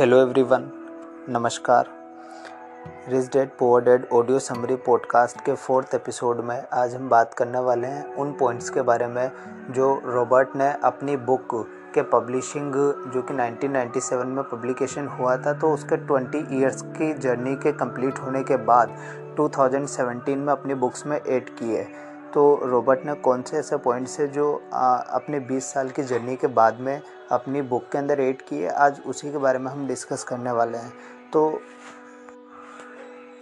Hello everyone नमस्कार। Rich Dad Poor Dad audio summary podcast के fourth episode में आज हम बात करने वाले हैं उन पॉइंट्स के बारे में जो रॉबर्ट ने अपनी बुक के पब्लिशिंग जो कि 1997 में पब्लिकेशन हुआ था तो उसके 20 इयर्स की जर्नी के कंप्लीट होने के बाद 2017 में अपनी बुक्स में ऐड किए। तो रॉबर्ट ने कौन से ऐसे पॉइंट्स है जो आ, अपने 20 साल की जर्नी के बाद में अपनी बुक के अंदर ऐड किए आज उसी के बारे में हम डिस्कस करने वाले हैं। तो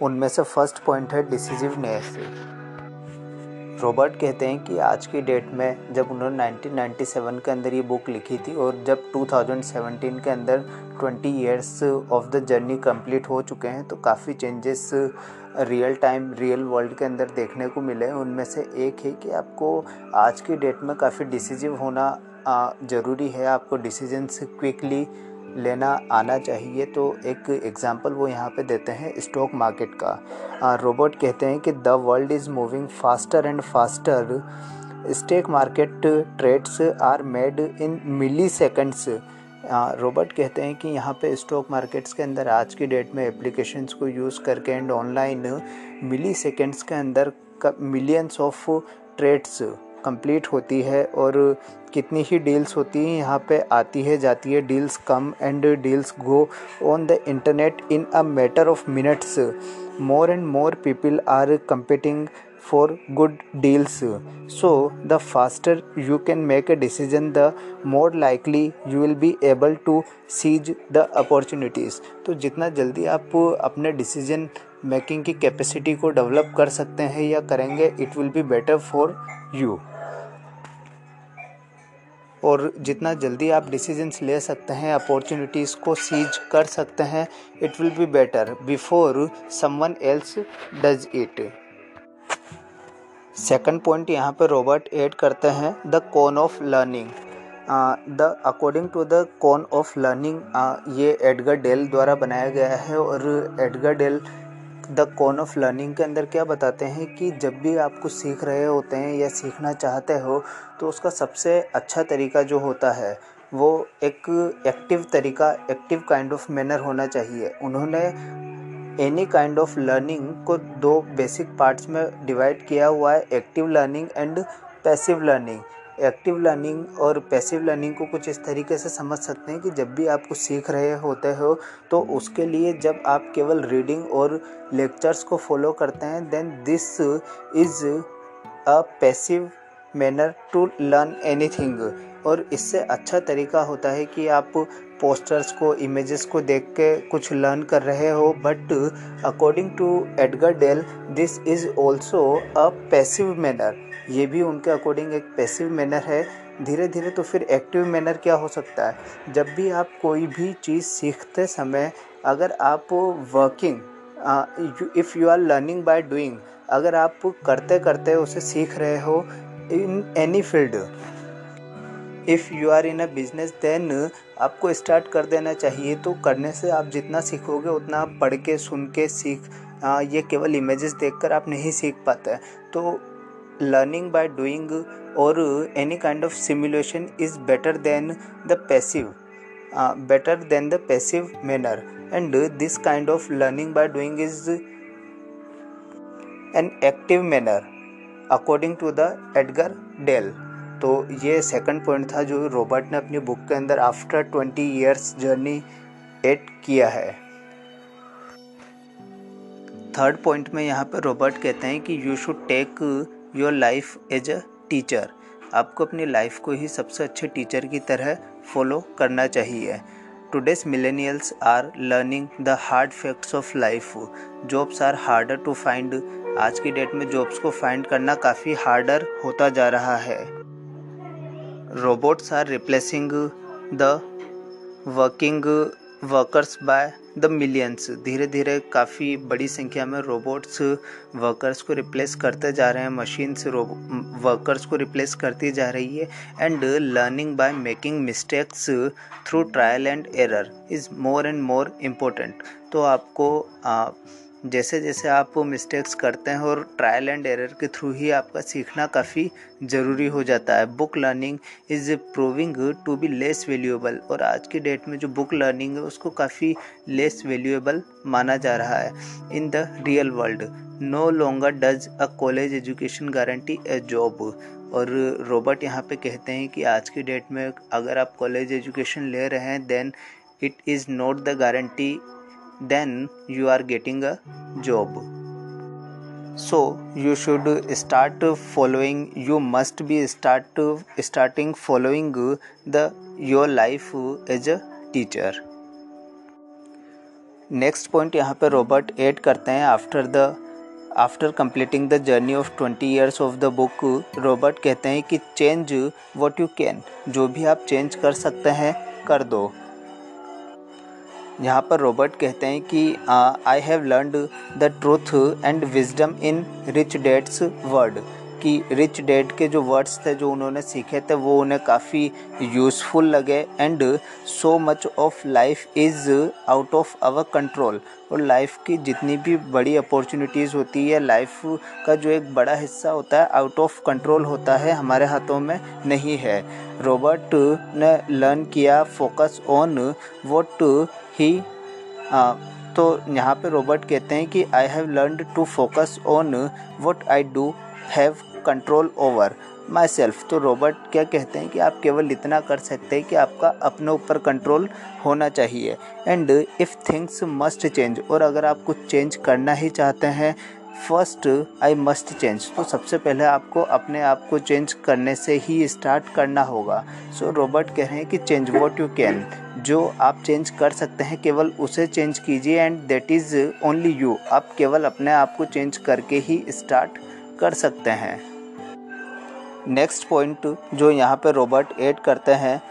उनमें से फ़र्स्ट पॉइंट है डिसीजिवनेस रॉबर्ट कहते हैं कि आज की डेट में जब उन्होंने 1997 के अंदर ये बुक लिखी थी और जब 2017 के अंदर 20 years of the journey complete हो चुके हैं तो काफ़ी changes real time, real world के अंदर देखने को मिले हैं। उनमें से एक है कि आपको आज की डेट में काफ़ी डिसीजिव होना ज़रूरी है। आपको डिसीजंस क्विकली लेना आना चाहिए तो एक एग्ज़ाम्पल वो यहाँ पे देते हैं स्टॉक मार्केट का। रोबोट कहते हैं कि the world is moving faster and faster stock market trades are made in milliseconds robot कहते हैं कि यहाँ पे स्टॉक मार्केट्स के अंदर आज की डेट में एप्लीकेशंस को यूज़ करके एंड ऑनलाइन मिली सेकेंड्स के अंदर मिलियंस ऑफ़ ट्रेड्स कंप्लीट होती है और कितनी ही डील्स होती हैं यहाँ पे आती है, जाती है deals come and deals go on the internet in a matter of minutes more and more people are competing for good deals so the faster you can make a decision the more likely you will be able to seize the opportunities तो जितना जल्दी आप अपने decision making की capacity को develop कर सकते हैं या करेंगे it will be better for you और जितना जल्दी आप डिसीजंस ले सकते हैं अपॉर्चुनिटीज़ को सीज कर सकते हैं it will be better before someone else does it second point यहाँ पे रॉबर्ट ऐड करते हैं the cone of learning the according to the cone of learning ये एडगर डेल द्वारा बनाया गया है और Edgar Dale the cone of learning के अंदर क्या बताते हैं कि जब भी आप कुछ सीख रहे होते हैं या सीखना चाहते हो तो उसका सबसे अच्छा तरीका जो होता है, वो एक एक्टिव तरीका एक्टिव काइंड ऑफ़ मैनर होना चाहिए। उन्होंने एनी काइंड ऑफ़ लर्निंग को दो बेसिक पार्ट्स में डिवाइड किया हुआ है active learning and passive learning active learning और पैसिव लर्निंग को कुछ इस तरीके से समझ सकते हैं कि जब भी आप कुछ सीख रहे होते हो तो उसके लिए जब आप केवल रीडिंग और लेक्चर्स को फॉलो करते हैं then this is a passive manner to learn anything और इससे अच्छा तरीका होता है कि आप पोस्टर्स को इमेजेस को देख के कुछ लर्न कर रहे हो but according to Edgar Dale this is also a passive manner ये भी उनके अकॉर्डिंग एक पैसिव मैनर है। धीरे धीरे तो फिर एक्टिव मैनर क्या हो सकता है? जब भी आप कोई भी चीज़ सीखते समय अगर आप working if you are learning by doing अगर आप करते करते उसे सीख रहे हो in any field if you are in a business then आपको स्टार्ट कर देना चाहिए। तो करने से आप जितना सीखोगे उतना आप पढ़ के सुन के सीख आ, ये केवल इमेजेस देखकर आप नहीं सीख पाते। तो लर्निंग बाय डूइंग और any kind of simulation is better than the passive better than the passive manner and this kind of learning by doing is an active manner according to the Edgar Dale तो ये second point था जो Robert ने अपनी book के अंदर after twenty years journey add किया है। थर्ड पॉइंट में यहाँ पर रोबर्ट कहते हैं कि you should take your life as a teacher आपको अपनी लाइफ को ही सबसे अच्छे टीचर की तरह फॉलो करना चाहिए। Today's millennials are learning the hard facts of life jobs are harder to find आज की डेट में जॉब्स को फाइंड करना काफ़ी हार्डर होता जा रहा है। Robots are replacing the working workers by the millions. धीरे धीरे काफ़ी बड़ी संख्या में रोबोट्स, वर्कर्स को रिप्लेस करते जा रहे हैं, मशीन्स वर्कर्स को रिप्लेस करती जा रही है, and learning by making mistakes through trial and error is more and more important. तो आपको जैसे जैसे आप वो मिस्टेक्स करते हैं और ट्रायल एंड एरर के थ्रू ही आपका सीखना काफ़ी ज़रूरी हो जाता है। Book learning is proving to be less valuable और आज की डेट में जो बुक लर्निंग है उसको काफ़ी लेस वैल्यूएबल माना जा रहा है। In the real world no longer does a college education guarantee a job और रॉबर्ट यहाँ पे कहते हैं कि आज की डेट में अगर आप कॉलेज एजुकेशन ले रहे हैं then it is not the guarantee then you are getting a job so you should start following you must be start starting following the your life as a teacher next point यहाँ पे Robert add करते हैं after the after completing the journey of twenty years of the book Robert कहते हैं कि change what you can जो भी आप चेंज कर सकते हैं कर दो यहाँ पर रॉबर्ट कहते हैं कि I have learn the truth and wisdom in Rich Dad's word कि रिच डेड के जो वर्ड्स थे, जो उन्होंने सीखे थे, वो उन्हें काफ़ी यूज़फुल लगे and so much of life is out of our control और लाइफ की जितनी भी बड़ी अपॉर्चुनिटीज़ होती है लाइफ का जो एक बड़ा हिस्सा होता है आउट ऑफ़ कंट्रोल होता है, हमारे हाथों में नहीं है। रॉबर्ट ने लर्न किया फोकस ऑन वॉट ही तो यहाँ पे रॉबर्ट कहते हैं कि I have learn to focus on what I do have control over my self तो रॉबर्ट क्या कहते हैं कि, आप केवल इतना कर सकते हैं कि आपका अपने ऊपर कंट्रोल होना चाहिए। And if things must change और अगर आप कुछ चेंज करना ही चाहते हैं फ़र्स्ट आई मस्ट चेंज तो सबसे पहले आपको अपने आप को चेंज करने से ही स्टार्ट करना होगा। सो so, रॉबर्ट कह रहे हैं कि चेंज वॉट यू कैन जो आप चेंज कर सकते हैं केवल उसे चेंज कीजिए and that is only you आप केवल अपने आप को चेंज करके ही स्टार्ट कर सकते हैं। नेक्स्ट पॉइंट जो यहाँ पे रोबोट ऐड करते हैं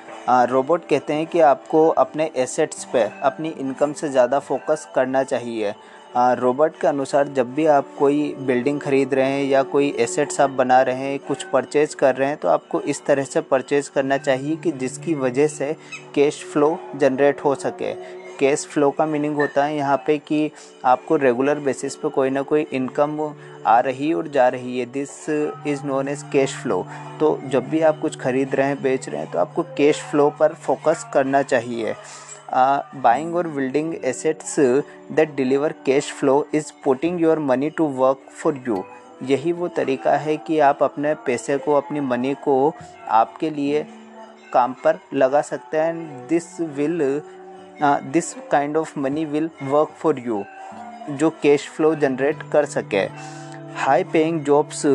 रोबोट कहते हैं कि आपको अपने एसेट्स पे अपनी इनकम से ज़्यादा फोकस करना चाहिए। रोबोट के अनुसार जब भी आप कोई बिल्डिंग खरीद रहे हैं या कोई एसेट्स आप बना रहे हैं, कुछ परचेज कर रहे हैं तो आपको इस तरह से परचेज करना चाहिए कि जिसकी वजह से कैश फ्लो जनरेट हो सके। कैश फ्लो का मीनिंग होता है यहाँ पे कि आपको रेगुलर बेसिस पे कोई ना कोई इनकम आ रही और जा रही है। This is known as cash flow तो जब भी आप कुछ खरीद रहे हैं, बेच रहे हैं तो आपको कैश फ्लो पर फोकस करना चाहिए। बाइंग और building assets that deliver cash flow is putting your money to work for you यही वो तरीका है कि आप अपने पैसे को, अपनी मनी को आपके लिए काम पर लगा सकते हैं। This will this kind of money will work for you जो कैश फ्लो जनरेट कर सके। High paying jobs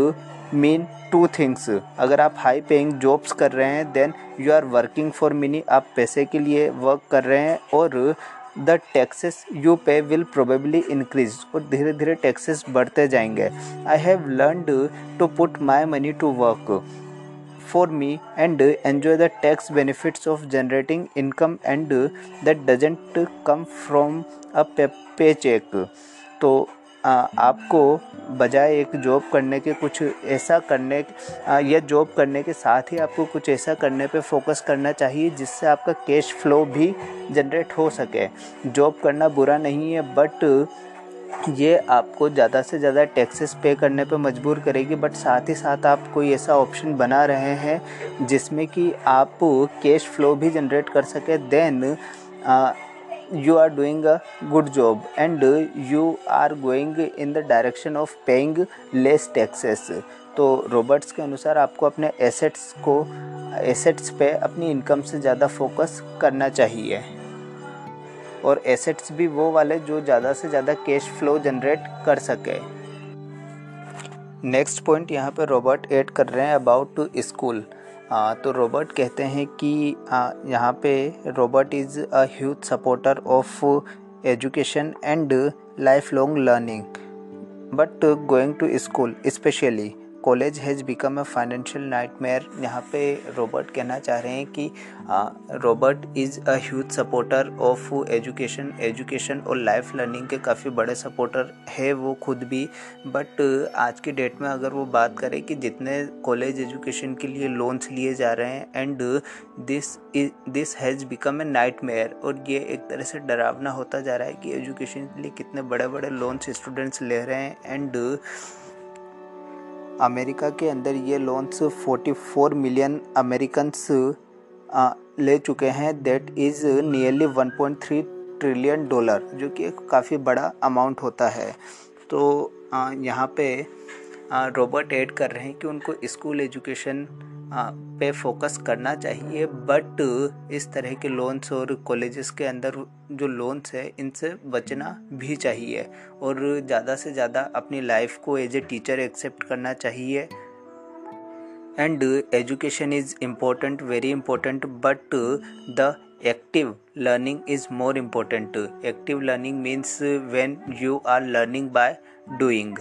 mean two things अगर आप हाई पेइंग जॉब्स कर रहे हैं then you are working for money आप पैसे के लिए वर्क कर रहे हैं और the taxes you pay will probably increase और धीरे धीरे टैक्सेस बढ़ते जाएँगे. I have learn to put my money to work for me and enjoy the tax benefits of generating income and that doesn't come from a paycheck. तो आपको बजाय एक job करने के कुछ ऐसा करने या जॉब करने के साथ ही आपको कुछ ऐसा करने पे फोकस करना चाहिए जिससे आपका कैश फ्लो भी जनरेट हो सके। जॉब करना बुरा नहीं है बट ये आपको ज़्यादा से ज़्यादा टैक्सेस पे करने पे मजबूर करेगी। बट साथ ही साथ आप कोई ऐसा ऑप्शन बना रहे हैं जिसमें कि आप कैश फ्लो भी जनरेट कर सके। Then you are doing a good job and you are going in the direction of paying less taxes तो रॉबर्ट्स के अनुसार आपको अपने एसेट्स को एसेट्स पे अपनी इनकम से ज़्यादा फोकस करना चाहिए। और एसेट्स भी वो वाले जो ज़्यादा से ज़्यादा कैश फ्लो जनरेट कर सके। नेक्स्ट पॉइंट यहाँ पे रॉबर्ट ऐड कर रहे हैं अबाउट टू स्कूल तो रॉबर्ट कहते हैं कि यहाँ पे Robert is a huge supporter of education and life long learning, but going to school, specially college has become a financial nightmare यहाँ पे रॉबर्ट कहना चाह रहे हैं कि Robert is a huge supporter of education education और life learning के काफ़ी बड़े सपोर्टर है वो खुद भी. बट आज की डेट में अगर वो बात करें कि जितने कॉलेज एजुकेशन के लिए लोन्स लिए जा रहे हैं and this this has become a nightmare और ये एक तरह से डरावना होता जा रहा है कि एजुकेशन के लिए कितने बड़े बड़े लोन्स स्टूडेंट्स ले रहे हैं एंड अमेरिका के अंदर ये लोन्स 44 मिलियन अमेरिकन्स ले चुके हैं। That is nearly 1.3 trillion dollar जो कि एक काफ़ी बड़ा अमाउंट होता है। तो यहाँ पे रॉबर्ट ऐड कर रहे हैं कि उनको स्कूल एजुकेशन पे फोकस करना चाहिए बट इस तरह के लोन्स और कॉलेजेस के अंदर जो लोन्स है, इनसे बचना भी चाहिए और ज़्यादा से ज़्यादा अपनी लाइफ को एज ए टीचर एक्सेप्ट करना चाहिए। And education is important very important but the active learning is more important active learning means when you are learning by doing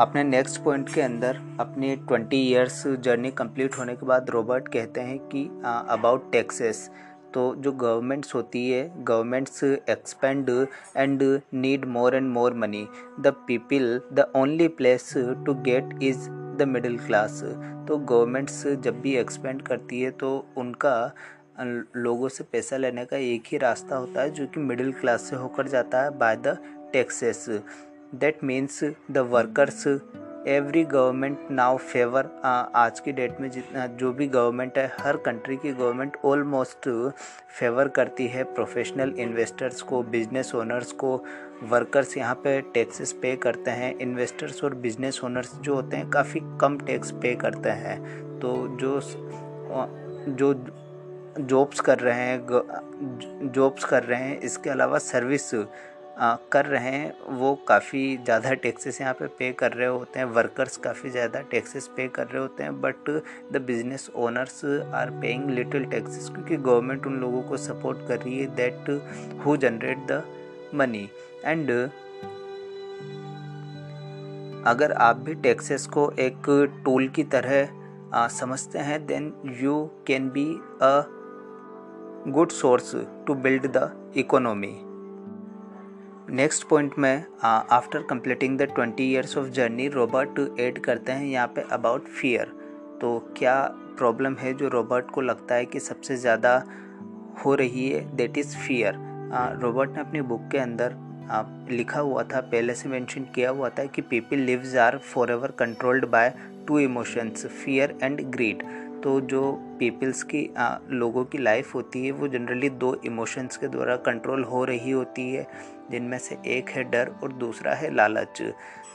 अपने नेक्स्ट पॉइंट के अंदर अपनी ट्वेंटी ईयर्स जर्नी कंप्लीट होने के बाद Robert कहते हैं कि अबाउट टैक्सेस तो जो गवर्नमेंट्स होती है governments expand and need more and more money the people the only place to get is the middle class तो गवर्नमेंट्स जब भी एक्सपेंड करती है तो उनका लोगों से पैसा लेने का एक ही रास्ता होता है, जो कि मिडिल क्लास से होकर जाता है by the taxes that means the workers every government now favour आज की डेट में जितना, जो भी गवर्नमेंट है, हर कंट्री की गवर्नमेंट ऑलमोस्ट फेवर करती है प्रोफेशनल इन्वेस्टर्स को बिज़नेस ओनर्स को। वर्कर्स यहाँ पे टैक्सेस पे करते हैं। इन्वेस्टर्स और बिज़नेस ओनर्स जो होते हैं, काफ़ी कम टैक्स पे करते हैं। तो जो जो जॉब्स कर रहे हैं जॉब्स कर रहे हैं, इसके अलावा सर्विस कर रहे हैं वो काफ़ी ज़्यादा टैक्सेस यहाँ पे पे कर रहे होते हैं वर्कर्स काफ़ी ज़्यादा टैक्सेस पे कर रहे होते हैं but the business owners are paying little taxes क्योंकि गवर्नमेंट उन लोगों को सपोर्ट कर रही है that who generate the money and अगर आप भी टैक्सेस को एक टूल की तरह आ, समझते हैं then you can be a good source to build the economy next point में after completing the twenty years of journey Robert add करते हैं यहाँ पे अबाउट फियर तो क्या प्रॉब्लम है जो रॉबर्ट को लगता है कि सबसे ज़्यादा हो रही है? देट इज़ फियर रॉबर्ट ने अपनी बुक के अंदर आ, लिखा हुआ था पहले से मेंशन किया हुआ था कि people lives are for ever controlled by two emotions fear and greed तो जो पीपल्स की आ, लोगों की लाइफ होती है वो जनरली दो इमोशंस के द्वारा कंट्रोल हो रही होती है। जिनमें से एक है डर और दूसरा है लालच।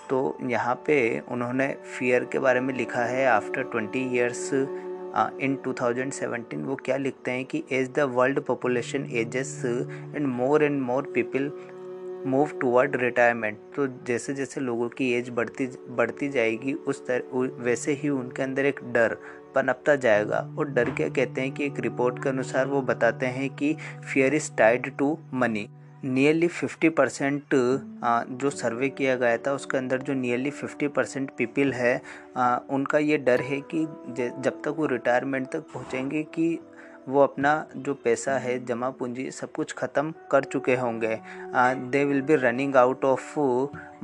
तो यहाँ पे उन्होंने फियर के बारे में लिखा है आफ्टर ट्वेंटी ईयर्स इन 2017 वो क्या लिखते हैं कि as the world population ages and more and more people move toward retirement तो जैसे जैसे लोगों की एज बढ़ती बढ़ती जाएगी, उस तरह वैसे ही उनके अंदर एक डर पनपता जाएगा। और डर क्या कहते हैं कि एक रिपोर्ट के अनुसार वो बताते हैं कि fear is tied to money nearly fifty percent जो सर्वे किया गया था, उसके अंदर जो नियरली फिफ्टी परसेंट पीपल है उनका ये डर है कि जब तक वो रिटायरमेंट तक पहुँचेंगे कि वो अपना जो पैसा है, जमा पूंजी, सब कुछ ख़त्म कर चुके होंगे। They will be running out of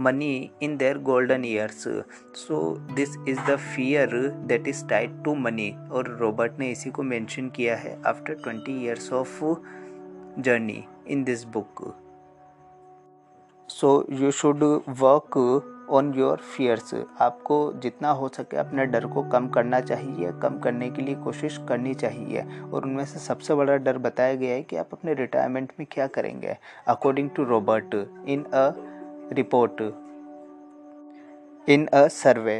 money in their golden years so this is the fear that is tied to money और रॉबर्ट ने इसी को मेंशन किया है after twenty years of journey in this book so you should work on your fears आपको जितना हो सके अपने डर को कम करना चाहिए, कम करने के लिए कोशिश करनी चाहिए। और उनमें से सबसे बड़ा डर बताया गया है कि आप अपने रिटायरमेंट में क्या करेंगे? According to Robert in a report in a survey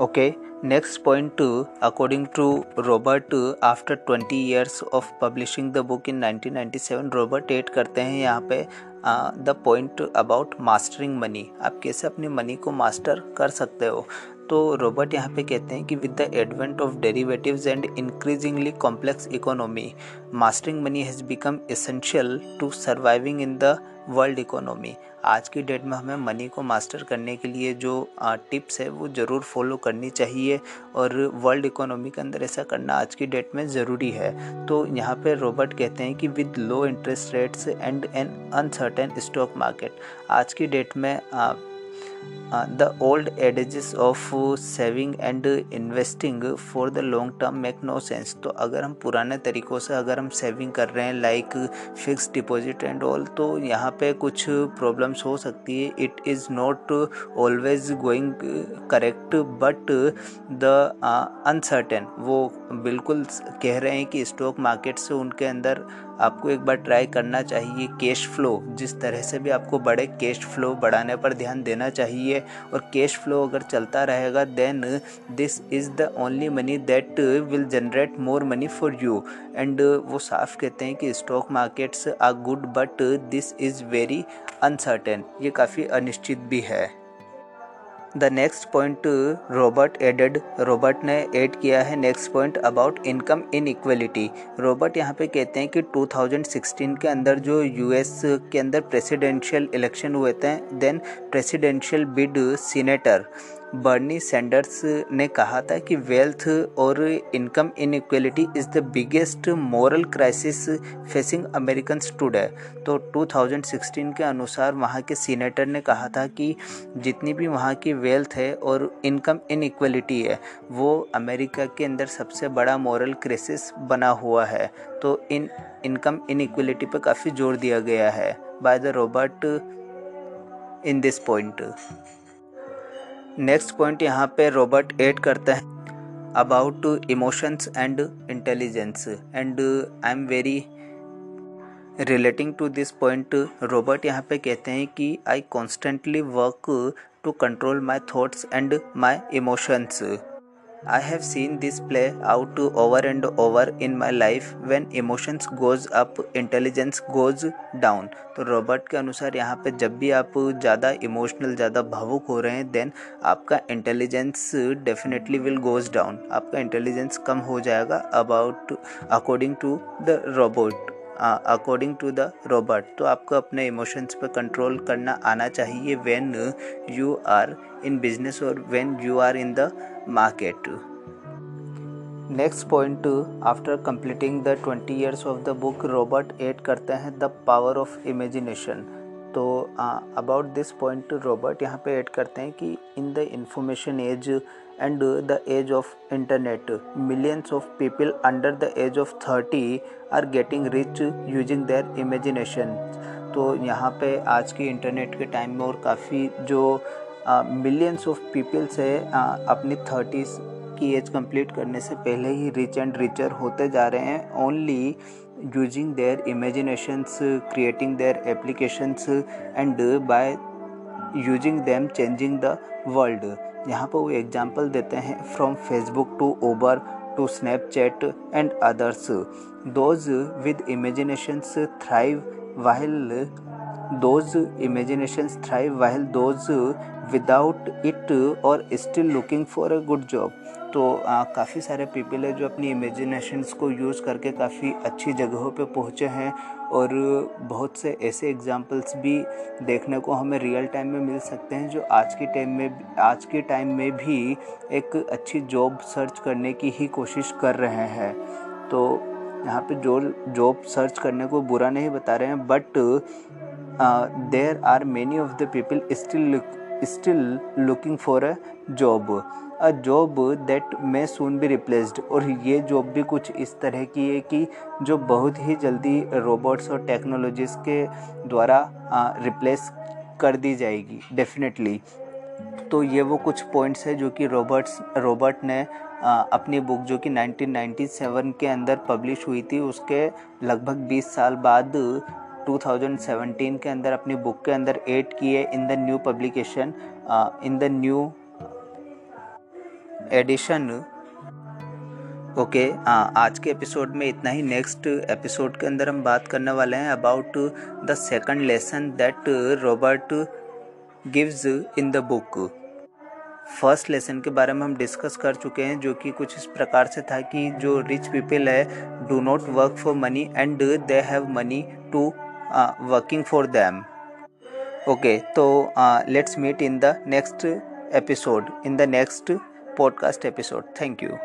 okay next point according to Robert after twenty years of publishing the book in 1997 Robert add करते हैं यहाँ पे the point about mastering money आप कैसे अपनी मनी को master कर सकते हो? तो रॉबर्ट यहाँ पे कहते हैं कि with the advent of derivatives and increasingly complex economy mastering money has become essential to surviving in the world economy आज की डेट में हमें मनी को मास्टर करने के लिए जो टिप्स है वो ज़रूर फॉलो करनी चाहिए और वर्ल्ड इकोनॉमी के अंदर ऐसा करना आज की डेट में ज़रूरी है। तो यहाँ पे रॉबर्ट कहते हैं कि with low interest rates and an uncertain stock market आज की डेट में the old adages of saving and investing for the long term make no sense तो अगर हम पुराने तरीक़ों से अगर हम सेविंग कर रहे हैं like fix deposit and all तो यहाँ पे कुछ प्रॉब्लम्स हो सकती है। It is not always going correct but the uncertain वो बिल्कुल कह रहे हैं कि स्टॉक मार्केट से उनके अंदर आपको एक बार ट्राई करना चाहिए कैश फ्लो जिस तरह से भी आपको बड़े कैश फ्लो बढ़ाने पर ध्यान देना चाहिए और कैश फ्लो अगर चलता रहेगा then this is the only money that will generate more money for you and वो साफ़ कहते हैं कि stock markets are good but this is very uncertain ये काफ़ी अनिश्चित भी है। The next point Robert added Robert ने ऐड किया है next point about income inequality Robert यहाँ पे कहते हैं कि 2016 के अंदर जो यूएस के अंदर प्रेसिडेंशियल इलेक्शन हुए थे then presidential bid senator Bernie Sanders ने कहा था कि वेल्थ और income inequality is the biggest moral crisis facing American today तो 2016 के अनुसार वहाँ के सीनेटर ने कहा था कि जितनी भी वहाँ की वेल्थ है और इनकम इनक्वलिटी है, वो अमेरिका के अंदर सबसे बड़ा मॉरल क्राइसिस बना हुआ है। तो इन इनकम इनक्वलिटी पर काफ़ी ज़ोर दिया गया है। By the Robert in this point next point यहाँ पे रॉबर्ट ऐड करता है about emotions and intelligence. And I am very relating to this point. Robert यहाँ पे कहते हैं कि I constantly work to control my thoughts and my emotions. I have seen this play out over and over in my life when emotions goes up, intelligence goes down. तो Robert के अनुसार यहाँ पे जब भी आप ज़्यादा इमोशनल ज़्यादा भावुक हो रहे हैं देन आपका intelligence definitely will goes down आपका इंटेलिजेंस कम हो जाएगा about according to the robot according to the Robert तो आपको अपने इमोशंस पर कंट्रोल करना आना चाहिए when you are in business और when you are in the market next point after completing the twenty years of the book Robert add करते हैं द पावर ऑफ़ इमेजिनेशन तो अबाउट दिस पॉइंट रॉबर्ट यहाँ पे add करते हैं कि in the information age and the age of internet millions of people under the age of thirty are getting rich using their imagination तो यहाँ पे आज की इंटरनेट के टाइम में और काफ़ी जो मिलियंस ऑफ़ पीपल्स है अपनी थर्टीज़ की एज कंप्लीट करने से पहले ही रिच एंड रिचर होते जा रहे हैं। Only using their imaginations creating their applications and by using them changing the world यहाँ पर वो एग्ज़ाम्पल देते हैं from Facebook to Uber to Snapchat and others those with imaginations thrive while those imaginations thrive while those without it are still looking for a good job तो काफ़ी सारे people है जो अपनी इमेजिनेशंस को यूज़ करके काफ़ी अच्छी जगहों पे पहुँचे हैं और बहुत से ऐसे एग्जांपल्स भी देखने को हमें रियल टाइम में मिल सकते हैं जो आज के टाइम में, आज के टाइम में भी एक अच्छी जॉब सर्च करने की ही कोशिश कर रहे हैं। तो यहाँ पे जो जॉब सर्च करने को बुरा नहीं बता रहे हैं but there are many of the people still still looking for a job a job that may soon be replaced और ये जॉब भी कुछ इस तरह की है कि जो बहुत ही जल्दी रोबोट्स और टेक्नोलॉजीज़ के द्वारा रिप्लेस कर दी जाएगी डेफिनेटली तो ये वो कुछ पॉइंट्स है जो कि रॉबर्ट्स रॉबर्ट ने आ, अपनी बुक जो कि 1997 के अंदर पब्लिश हुई थी उसके लगभग 20 साल बाद 2017 के अंदर, अपनी बुक के अंदर एड किए in the new publication in the new edition okay आज के एपिसोड में इतना ही। नेक्स्ट एपिसोड के अंदर हम बात करने वाले हैं about the second lesson that Robert gives in the book first lesson के बारे में हम डिस्कस कर चुके हैं, जो कि कुछ इस प्रकार से था कि जो रिच पीपल है do not work for money and they have money to uh, working for them. Okay so uh, let's meet in the next episode in the next podcast episode. Thank you.